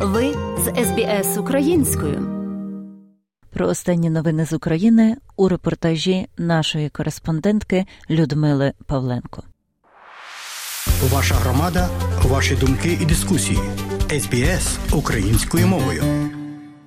Ви з СБС українською. Про останні новини з України у репортажі нашої кореспондентки Людмили Павленко. Ваша громада, ваші думки і дискусії. СБС українською мовою.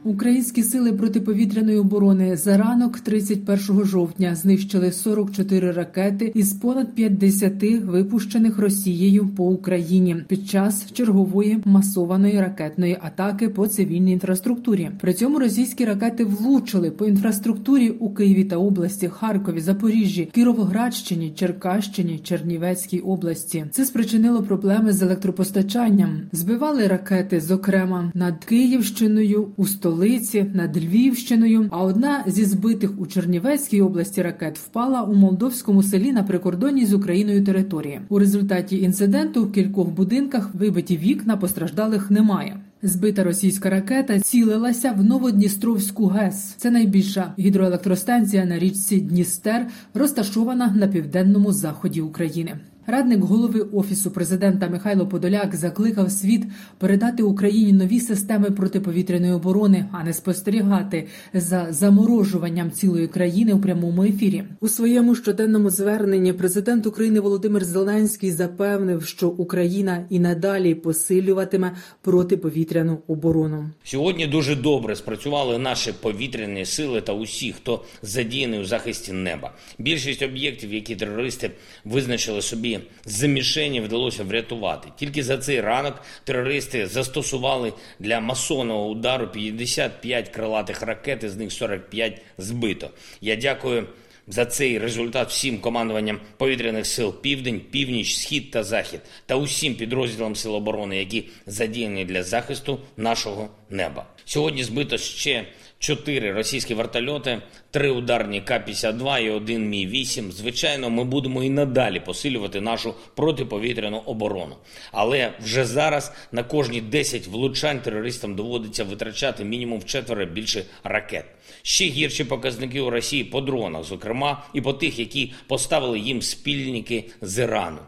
Українські сили протиповітряної оборони за ранок 31 жовтня знищили 44 ракети із понад 50 випущених Росією по Україні під час чергової масованої ракетної атаки по цивільній інфраструктурі. При цьому російські ракети влучили по інфраструктурі у Києві та області, Харкові, Запоріжжі, Кіровоградщині, Черкащині, Чернівецькій області. Це спричинило проблеми з електропостачанням. Збивали ракети, зокрема над Київщиною у столиці столиці над Львівщиною. А одна зі збитих у Чернівецькій області ракет впала у молдовському селі на прикордонній з Україною території. У результаті інциденту в кількох будинках вибиті вікна постраждалих немає. Збита російська ракета цілилася в Новодністровську ГЕС. Це найбільша гідроелектростанція на річці Дністер, розташована на південному заході України. Радник голови офісу президента Михайло Подоляк закликав світ передати Україні нові системи протиповітряної оборони, а не спостерігати за заморожуванням цілої країни у прямому ефірі. У своєму щоденному зверненні президент України Володимир Зеленський запевнив, що Україна і надалі посилюватиме протиповітряну оборону. Сьогодні дуже добре спрацювали наші повітряні сили та усі, хто задіяний у захисті неба. Більшість об'єктів, які терористи визначили собі замішені вдалося врятувати. Тільки за цей ранок терористи застосували для масонного удару 55 крилатих ракет, з них 45 збито. Я дякую. За цей результат всім командуванням повітряних сил Південь, Північ, Схід та Захід та усім підрозділам Сил оборони, які задіяні для захисту нашого неба. Сьогодні збито ще чотири російські вертольоти, три ударні К-52 і один Мі-8. Звичайно, ми будемо і надалі посилювати нашу протиповітряну оборону. Але вже зараз на кожні 10 влучань терористам доводиться витрачати мінімум четверо більше ракет. Ще гірші показники у Росії по дронах, зокрема і по тих, які поставили їм спільники з Ірану.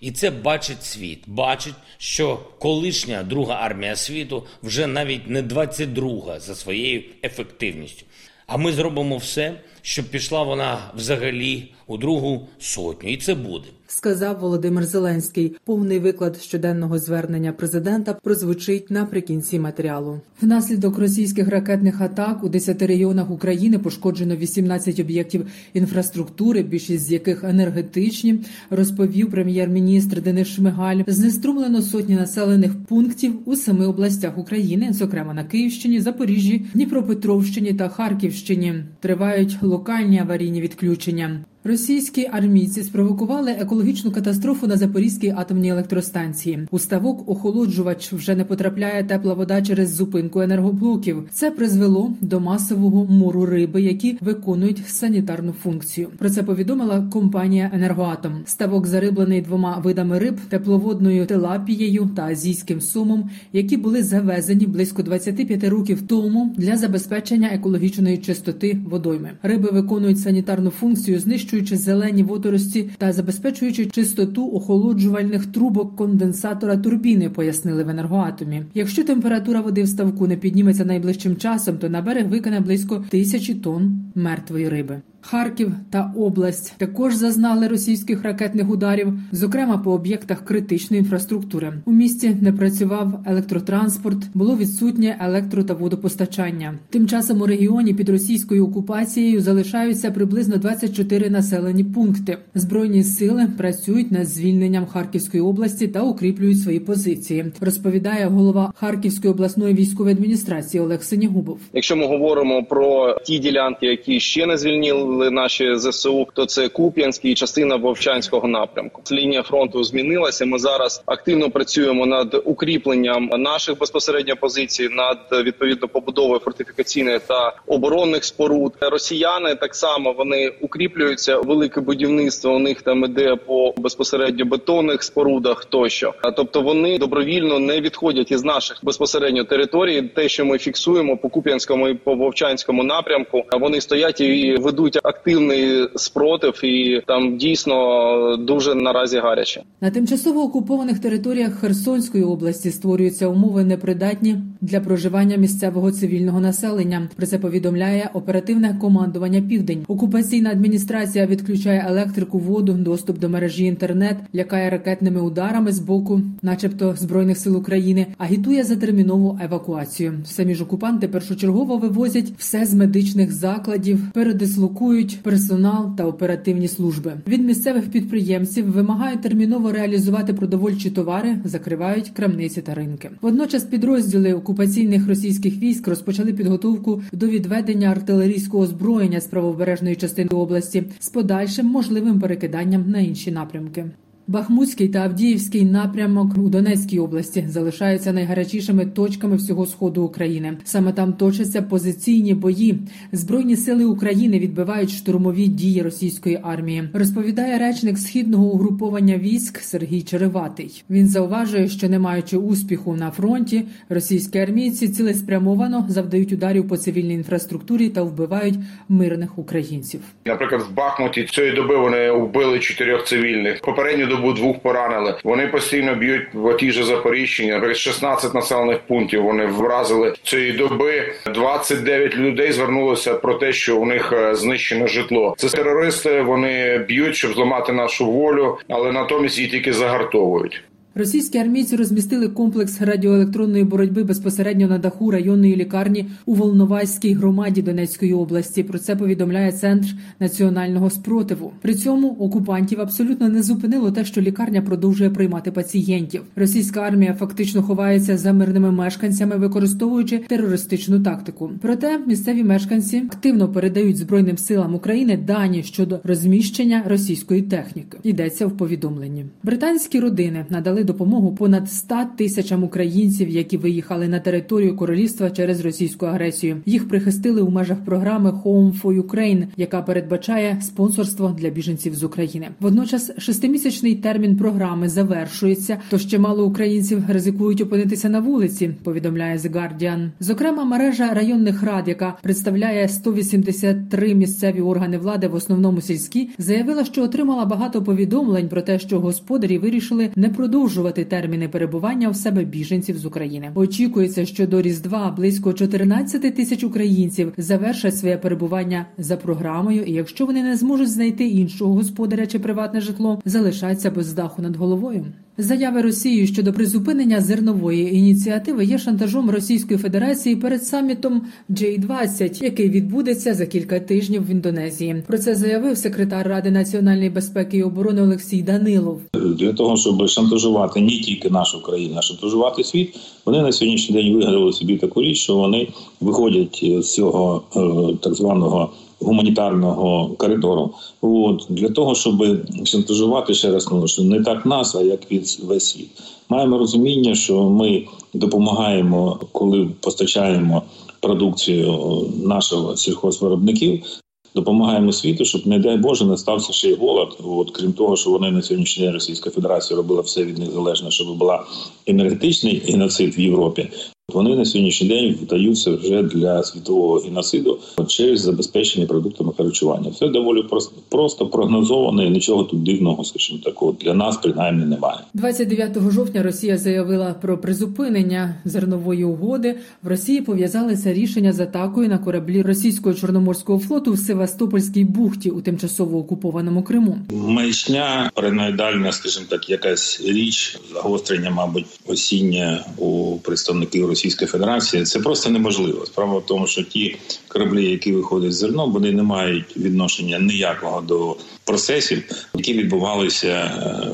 І це бачить світ. Бачить, що колишня друга армія світу вже навіть не 22 за своєю ефективністю. А ми зробимо все, щоб пішла вона взагалі у другу сотню, і це буде. Сказав Володимир Зеленський. Повний виклад щоденного звернення президента прозвучить наприкінці матеріалу. Внаслідок російських ракетних атак у 10 регіонах України пошкоджено 18 об'єктів інфраструктури, більшість з яких енергетичні, розповів прем'єр-міністр Денис Шмигаль. Знеструмлено сотні населених пунктів у семи областях України, зокрема на Київщині, Запоріжжі, Дніпропетровщині та Харківщині. Тривають локальні аварійні відключення. Російські армійці спровокували екологічну катастрофу на Запорізькій атомній електростанції. У ставок охолоджувач вже не потрапляє тепла вода через зупинку енергоблоків. Це призвело до масового мору риби, які виконують санітарну функцію. Про це повідомила компанія Енергоатом. Ставок зариблений двома видами риб, тепловодною тилапією та азійським сумом, які були завезені близько 25 років тому для забезпечення екологічної чистоти водойми. Риби виконують санітарну функцію знищення знищуючи зелені водорості та забезпечуючи чистоту охолоджувальних трубок конденсатора турбіни, пояснили в енергоатомі. Якщо температура води в ставку не підніметься найближчим часом, то на берег викине близько тисячі тонн мертвої риби. Харків та область також зазнали російських ракетних ударів, зокрема по об'єктах критичної інфраструктури. У місті не працював електротранспорт, було відсутнє електро та водопостачання. Тим часом у регіоні під російською окупацією залишаються приблизно 24 населені пункти. Збройні сили працюють над звільненням Харківської області та укріплюють свої позиції. Розповідає голова Харківської обласної військової адміністрації Олег Синігубов. Якщо ми говоримо про ті ділянки, які ще не звільнили наші зсу, то це Куп'янський і частина Вовчанського напрямку. Лінія фронту змінилася. Ми зараз активно працюємо над укріпленням наших безпосередньо позицій, над відповідно побудовою фортифікаційних та оборонних споруд. Росіяни так само вони укріплюються. Велике будівництво у них там іде по безпосередньо бетонних спорудах, тощо, тобто вони добровільно не відходять із наших безпосередньо територій. Те, що ми фіксуємо по Куп'янському і по Вовчанському напрямку, вони стоять і ведуть активний спротив, і там дійсно дуже наразі гаряче. На тимчасово окупованих територіях Херсонської області створюються умови непридатні для проживання місцевого цивільного населення. Про це повідомляє оперативне командування Південь. Окупаційна адміністрація відключає електрику, воду, доступ до мережі інтернет, лякає ракетними ударами з боку, начебто збройних сил України, агітує за термінову евакуацію. Самі ж окупанти першочергово вивозять все з медичних закладів, передислокують персонал та оперативні служби. Від місцевих підприємців вимагають терміново реалізувати продовольчі товари, закривають крамниці та ринки. Водночас підрозділи окупаційних російських військ розпочали підготовку до відведення артилерійського озброєння з правобережної частини області з подальшим можливим перекиданням на інші напрямки. Бахмутський та Авдіївський напрямок у Донецькій області залишаються найгарячішими точками всього сходу України. Саме там точаться позиційні бої. Збройні сили України відбивають штурмові дії російської армії. Розповідає речник східного угруповання військ Сергій Череватий. Він зауважує, що не маючи успіху на фронті, російські армійці цілеспрямовано завдають ударів по цивільній інфраструктурі та вбивають мирних українців. Наприклад, в Бахмуті цієї доби вони вбили чотирьох цивільних. Попередню добу двох поранили. Вони постійно б'ють в ті же Запоріжжя. Наприклад, 16 населених пунктів вони вразили цієї доби. 29 людей звернулося про те, що у них е, знищено житло. Це терористи. Вони б'ють, щоб зламати нашу волю, але натомість її тільки загартовують. Російські армійці розмістили комплекс радіоелектронної боротьби безпосередньо на даху районної лікарні у Волноваській громаді Донецької області. Про це повідомляє центр національного спротиву. При цьому окупантів абсолютно не зупинило те, що лікарня продовжує приймати пацієнтів. Російська армія фактично ховається за мирними мешканцями, використовуючи терористичну тактику. Проте місцеві мешканці активно передають збройним силам України дані щодо розміщення російської техніки. Йдеться в повідомленні. Британські родини надали допомогу понад 100 тисячам українців, які виїхали на територію королівства через російську агресію. Їх прихистили у межах програми Home for Ukraine, яка передбачає спонсорство для біженців з України. Водночас шестимісячний термін програми завершується. Тож чимало українців ризикують опинитися на вулиці. Повідомляє The Guardian. Зокрема, мережа районних рад, яка представляє 183 місцеві органи влади, в основному сільські, заявила, що отримала багато повідомлень про те, що господарі вирішили не продовжувати терміни перебування у себе біженців з України. Очікується, що до Різдва близько 14 тисяч українців завершать своє перебування за програмою, і якщо вони не зможуть знайти іншого господаря чи приватне житло, залишаться без даху над головою. Заяви Росії щодо призупинення зернової ініціативи є шантажом Російської Федерації перед самітом J-20, який відбудеться за кілька тижнів в Індонезії. Про це заявив секретар Ради національної безпеки і оборони Олексій Данилов. Для того щоб шантажувати не тільки нашу країну, а шантажувати світ, вони на сьогоднішній день вигадали собі таку річ, що вони виходять з цього е, так званого гуманітарного коридору. От для того, щоб шантажувати ще раз ну, що не так нас, а як від весь світ. Маємо розуміння, що ми допомагаємо, коли постачаємо продукцію нашого сільхозвиробників. Допомагаємо світу, щоб не дай Боже не стався ще й голод. От крім того, що вони на сьогоднішній день Російська Федерація робила все від них залежне, щоб була енергетичний геноцид в Європі. Вони на сьогоднішній день вдаються вже для світового геноциду через забезпечення продуктами харчування. Все доволі просто, просто прогнозовано і нічого тут дивного, скажімо такого для нас принаймні немає. 29 жовтня Росія заявила про призупинення зернової угоди. В Росії пов'язалися рішення з атакою на кораблі російського чорноморського флоту в Севастопольській бухті у тимчасово окупованому Криму. Маячня параноїдальна, скажімо так, якась річ загострення, мабуть, осіння у представників Росії. Російської Федерації це просто неможливо. Справа в тому, що ті кораблі, які виходять з зерном, вони не мають відношення ніякого до процесів, які відбувалися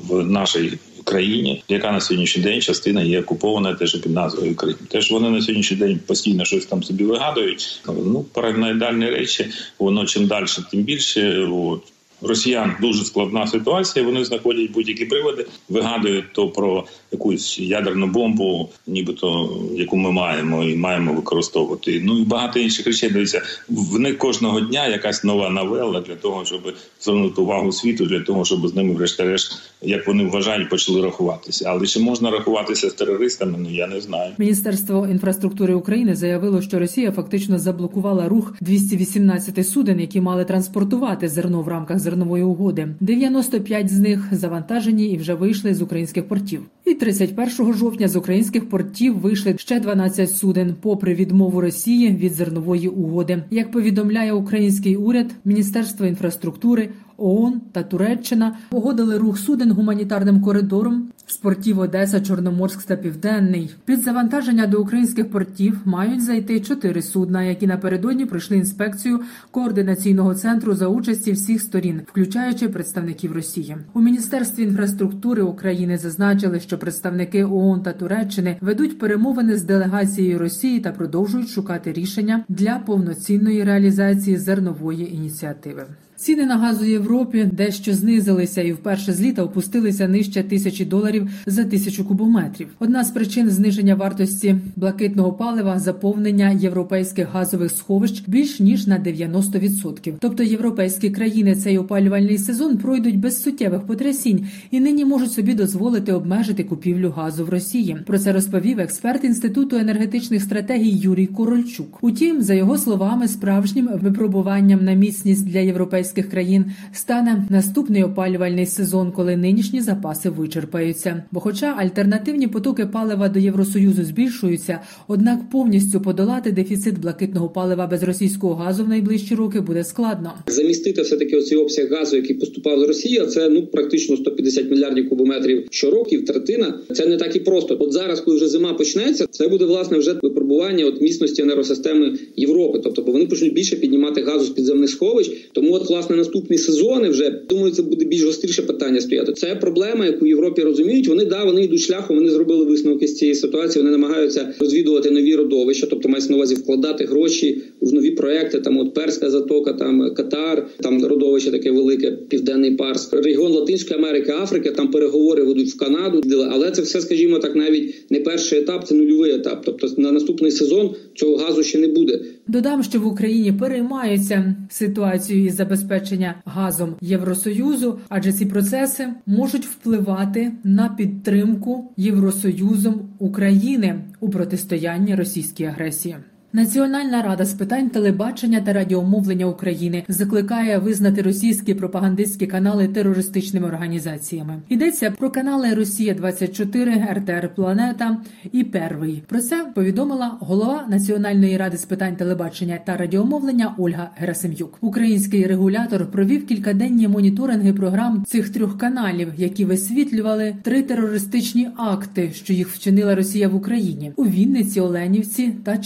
в нашій. Країні, яка на сьогоднішній день частина є окупована теж під назвою Крим. Теж вони на сьогоднішній день постійно щось там собі вигадують. Ну параноїдальні речі, воно чим далі, тим більше. От. Росіян дуже складна ситуація. Вони знаходять будь-які приводи, вигадують то про якусь ядерну бомбу, нібито яку ми маємо і маємо використовувати. Ну і багато інших речей. Дивіться, в них кожного дня якась нова новела для того, щоб звернути увагу світу, для того, щоб з ними, врешті-решт, як вони вважають, почали рахуватися. Але чи можна рахуватися з терористами? Ну я не знаю. Міністерство інфраструктури України заявило, що Росія фактично заблокувала рух 218 суден, які мали транспортувати зерно в рамках зернової угоди. 95 з них завантажені і вже вийшли з українських портів. І 31 жовтня з українських портів вийшли ще 12 суден, попри відмову Росії від зернової угоди. Як повідомляє український уряд, Міністерство інфраструктури. ООН та Туреччина погодили рух суден гуманітарним коридором з портів Одеса, Чорноморськ та Південний. Під завантаження до українських портів мають зайти чотири судна, які напередодні пройшли інспекцію координаційного центру за участі всіх сторін, включаючи представників Росії. У міністерстві інфраструктури України зазначили, що представники ООН та Туреччини ведуть перемовини з делегацією Росії та продовжують шукати рішення для повноцінної реалізації зернової ініціативи. Ціни на газ у Європі дещо знизилися і вперше з літа опустилися нижче тисячі доларів за тисячу кубометрів. Одна з причин зниження вартості блакитного палива заповнення європейських газових сховищ більш ніж на 90%. Тобто європейські країни цей опалювальний сезон пройдуть без суттєвих потрясінь і нині можуть собі дозволити обмежити купівлю газу в Росії. Про це розповів експерт інституту енергетичних стратегій Юрій Корольчук. Утім, за його словами, справжнім випробуванням на міцність для європейських європейських країн стане наступний опалювальний сезон, коли нинішні запаси вичерпаються. Бо, хоча альтернативні потоки палива до Євросоюзу збільшуються, однак повністю подолати дефіцит блакитного палива без російського газу в найближчі роки буде складно. Замістити все таки оцей обсяг газу, який поступав з Росії, це ну практично 150 мільярдів кубометрів щороків. Третина це не так і просто. От зараз, коли вже зима почнеться, це буде власне вже випробування от міцності енергосистеми Європи. Тобто, бо вони почнуть більше піднімати газу з підземних сховищ. Тому от власне наступні сезони вже думаю, це буде більш гостріше питання стояти. Це проблема, яку в Європі розуміють. Вони да вони йдуть шляхом. Вони зробили висновки з цієї ситуації. Вони намагаються розвідувати нові родовища, тобто мається на увазі вкладати гроші в нові проекти. Там от Перська затока, там Катар, там родовище таке велике, південний парс, регіон Латинської Америки, Африки. Там переговори ведуть в Канаду. Але це все, скажімо так, навіть не перший етап, це нульовий етап. Тобто на наступний сезон цього газу ще не буде. Додам, що в Україні переймаються ситуацією із забезпечення газом Євросоюзу, адже ці процеси можуть впливати на підтримку Євросоюзом України у протистоянні російській агресії. Національна рада з питань телебачення та радіомовлення України закликає визнати російські пропагандистські канали терористичними організаціями. Йдеться про канали Росія 24 РТР Планета і Первий. Про це повідомила голова Національної ради з питань телебачення та радіомовлення Ольга Герасим'юк. Український регулятор провів кількаденні моніторинги програм цих трьох каналів, які висвітлювали три терористичні акти, що їх вчинила Росія в Україні у Вінниці, Оленівці та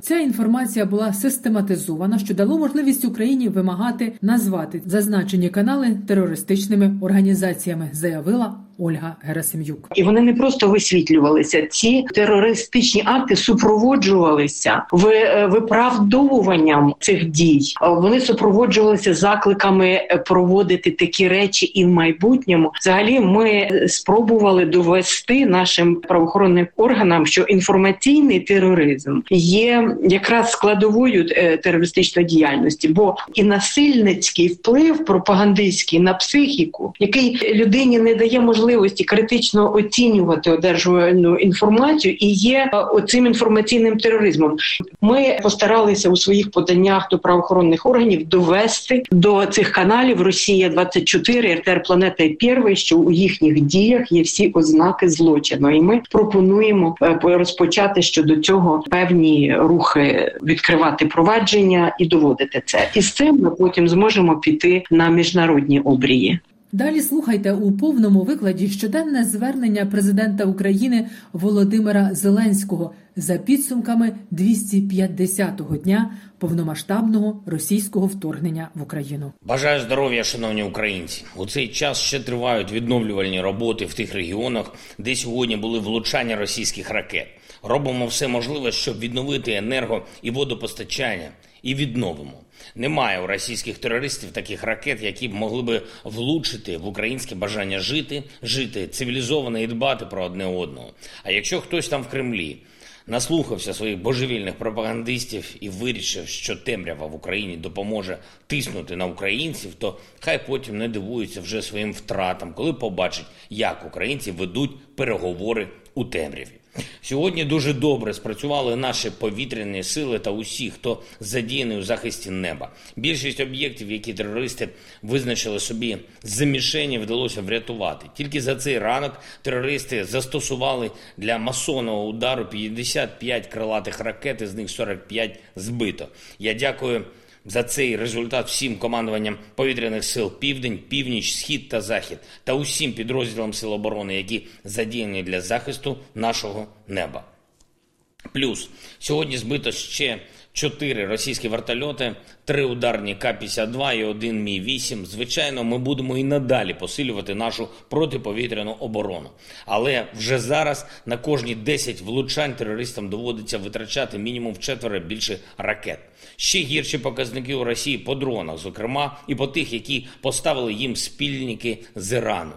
Ця інформація була систематизована, що дало можливість Україні вимагати назвати зазначені канали терористичними організаціями, заявила Ольга Герасим'юк. І вони не просто висвітлювалися. Ці терористичні акти супроводжувалися е, виправдовуванням цих дій. Вони супроводжувалися закликами е, проводити такі речі і в майбутньому. Взагалі, ми спробували довести нашим правоохоронним органам, що інформаційний тероризм є якраз складовою е, терористичної діяльності, бо і насильницький вплив пропагандистський на психіку, який людині не дає можливості можливості критично оцінювати одержувану інформацію і є е, оцим інформаційним тероризмом. Ми постаралися у своїх поданнях до правоохоронних органів довести до цих каналів Росія 24 РТР Планета і що у їхніх діях є всі ознаки злочину, і ми пропонуємо е, розпочати щодо цього певні рухи відкривати провадження і доводити це. І з цим ми потім зможемо піти на міжнародні обрії. Далі слухайте у повному викладі щоденне звернення президента України Володимира Зеленського за підсумками 250-го дня повномасштабного російського вторгнення в Україну. Бажаю здоров'я, шановні українці. У цей час ще тривають відновлювальні роботи в тих регіонах, де сьогодні були влучання російських ракет. Робимо все можливе, щоб відновити енерго і водопостачання, і відновимо. Немає у російських терористів таких ракет, які б могли би влучити в українське бажання жити, жити цивілізовано і дбати про одне одного. А якщо хтось там в Кремлі наслухався своїх божевільних пропагандистів і вирішив, що темрява в Україні допоможе тиснути на українців, то хай потім не дивуються вже своїм втратам, коли побачать, як українці ведуть переговори у темряві. Сьогодні дуже добре спрацювали наші повітряні сили та усі, хто задіяний у захисті неба. Більшість об'єктів, які терористи визначили собі за мішені, вдалося врятувати. Тільки за цей ранок терористи застосували для масонного удару 55 крилатих ракет, з них 45 збито. Я дякую. За цей результат всім командуванням повітряних сил Південь, Північ, Схід та Захід та усім підрозділам Сил оборони, які задіяні для захисту нашого неба. Плюс сьогодні збито ще чотири російські вертольоти, три ударні К-52 і один Мі-8. Звичайно, ми будемо і надалі посилювати нашу протиповітряну оборону. Але вже зараз на кожні 10 влучань терористам доводиться витрачати мінімум четверо більше ракет. Ще гірші показники у Росії по дронах, зокрема, і по тих, які поставили їм спільники з Ірану.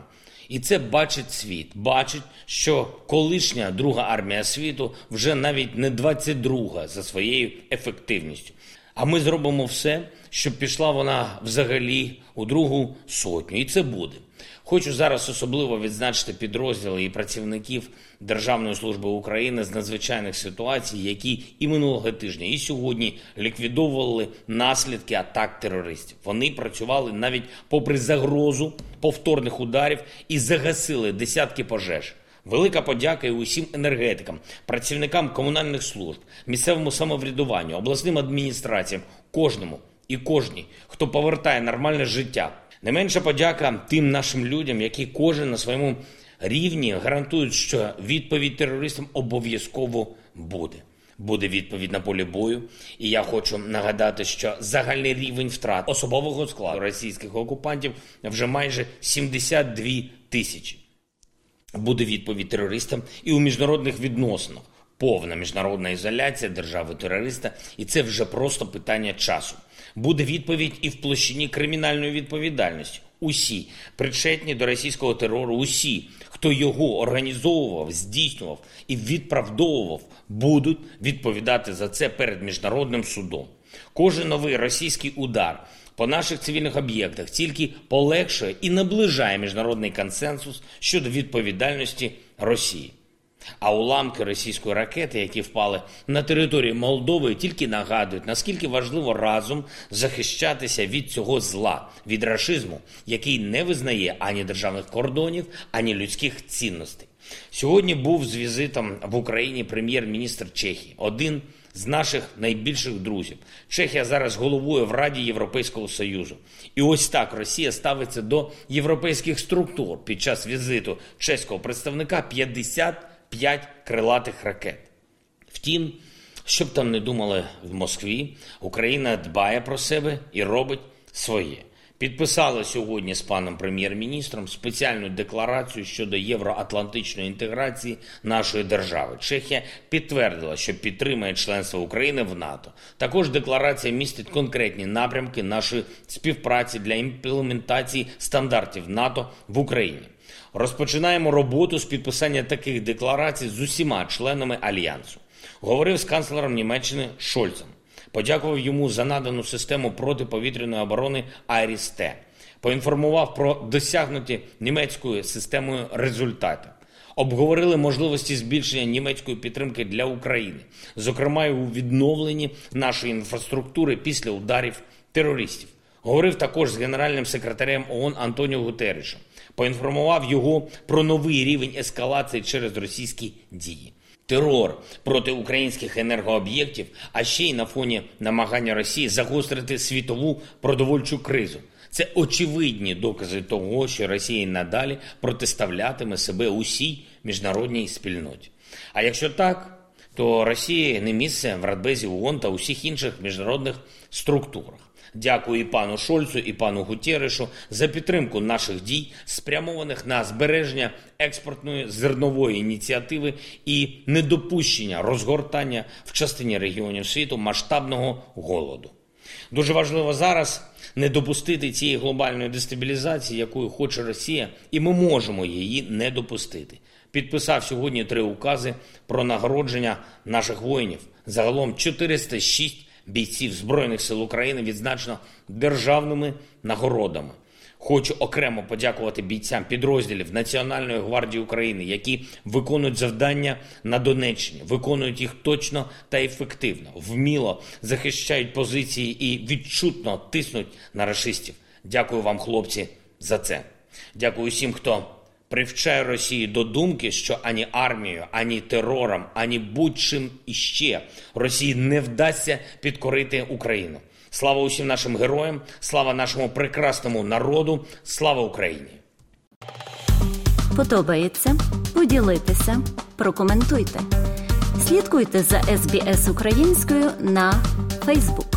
І це бачить світ, бачить, що колишня друга армія світу вже навіть не 22 за своєю ефективністю. А ми зробимо все, щоб пішла вона взагалі у другу сотню, і це буде. Хочу зараз особливо відзначити підрозділи і працівників Державної служби України з надзвичайних ситуацій, які і минулого тижня, і сьогодні ліквідовували наслідки атак терористів. Вони працювали навіть попри загрозу повторних ударів і загасили десятки пожеж. Велика подяка і усім енергетикам, працівникам комунальних служб, місцевому самоврядуванню, обласним адміністраціям, кожному і кожній, хто повертає нормальне життя. Не менша подяка тим нашим людям, які кожен на своєму рівні гарантують, що відповідь терористам обов'язково буде. Буде відповідь на полі бою, і я хочу нагадати, що загальний рівень втрат особового складу російських окупантів вже майже 72 тисячі. Буде відповідь терористам і у міжнародних відносинах. Повна міжнародна ізоляція держави-терориста, і це вже просто питання часу. Буде відповідь і в площині кримінальної відповідальності. Усі причетні до російського терору, усі, хто його організовував, здійснював і відправдовував, будуть відповідати за це перед міжнародним судом. Кожен новий російський удар по наших цивільних об'єктах тільки полегшує і наближає міжнародний консенсус щодо відповідальності Росії. А уламки російської ракети, які впали на територію Молдови, тільки нагадують, наскільки важливо разом захищатися від цього зла, від рашизму, який не визнає ані державних кордонів, ані людських цінностей. Сьогодні був з візитом в Україні прем'єр-міністр Чехії, один з наших найбільших друзів. Чехія зараз головує в Раді Європейського Союзу. І ось так Росія ставиться до європейських структур під час візиту чеського представника 50 п'ять крилатих ракет. Втім, що б там не думали в Москві, Україна дбає про себе і робить своє. Підписали сьогодні з паном прем'єр-міністром спеціальну декларацію щодо євроатлантичної інтеграції нашої держави. Чехія підтвердила, що підтримує членство України в НАТО. Також декларація містить конкретні напрямки нашої співпраці для імплементації стандартів НАТО в Україні. Розпочинаємо роботу з підписання таких декларацій з усіма членами альянсу. Говорив з канцлером Німеччини Шольцем. Подякував йому за надану систему протиповітряної оборони Айріс-Т. Поінформував про досягнуті німецькою системою результати. Обговорили можливості збільшення німецької підтримки для України, зокрема у відновленні нашої інфраструктури після ударів терористів. Говорив також з генеральним секретарем ООН Антоніо Гутерішем. Поінформував його про новий рівень ескалації через російські дії. Терор проти українських енергооб'єктів, а ще й на фоні намагання Росії загострити світову продовольчу кризу. Це очевидні докази того, що Росія надалі протиставлятиме себе усій міжнародній спільноті. А якщо так, то Росії не місце в Радбезі ООН та усіх інших міжнародних структурах. Дякую і пану Шольцу, і пану Гутєришу за підтримку наших дій, спрямованих на збереження експортної зернової ініціативи і недопущення розгортання в частині регіонів світу масштабного голоду. Дуже важливо зараз не допустити цієї глобальної дестабілізації, якою хоче Росія, і ми можемо її не допустити. Підписав сьогодні три укази про нагородження наших воїнів. Загалом 406 бійців Збройних сил України відзначено державними нагородами. Хочу окремо подякувати бійцям підрозділів Національної гвардії України, які виконують завдання на Донеччині, виконують їх точно та ефективно, вміло захищають позиції і відчутно тиснуть на рашистів. Дякую вам, хлопці, за це. Дякую всім, хто привчає Росію до думки, що ані армією, ані терором, ані будь-чим іще Росії не вдасться підкорити Україну. Слава усім нашим героям, слава нашому прекрасному народу, слава Україні! Подобається? Поділитися, прокоментуйте. Слідкуйте за СБС українською на Фейсбук.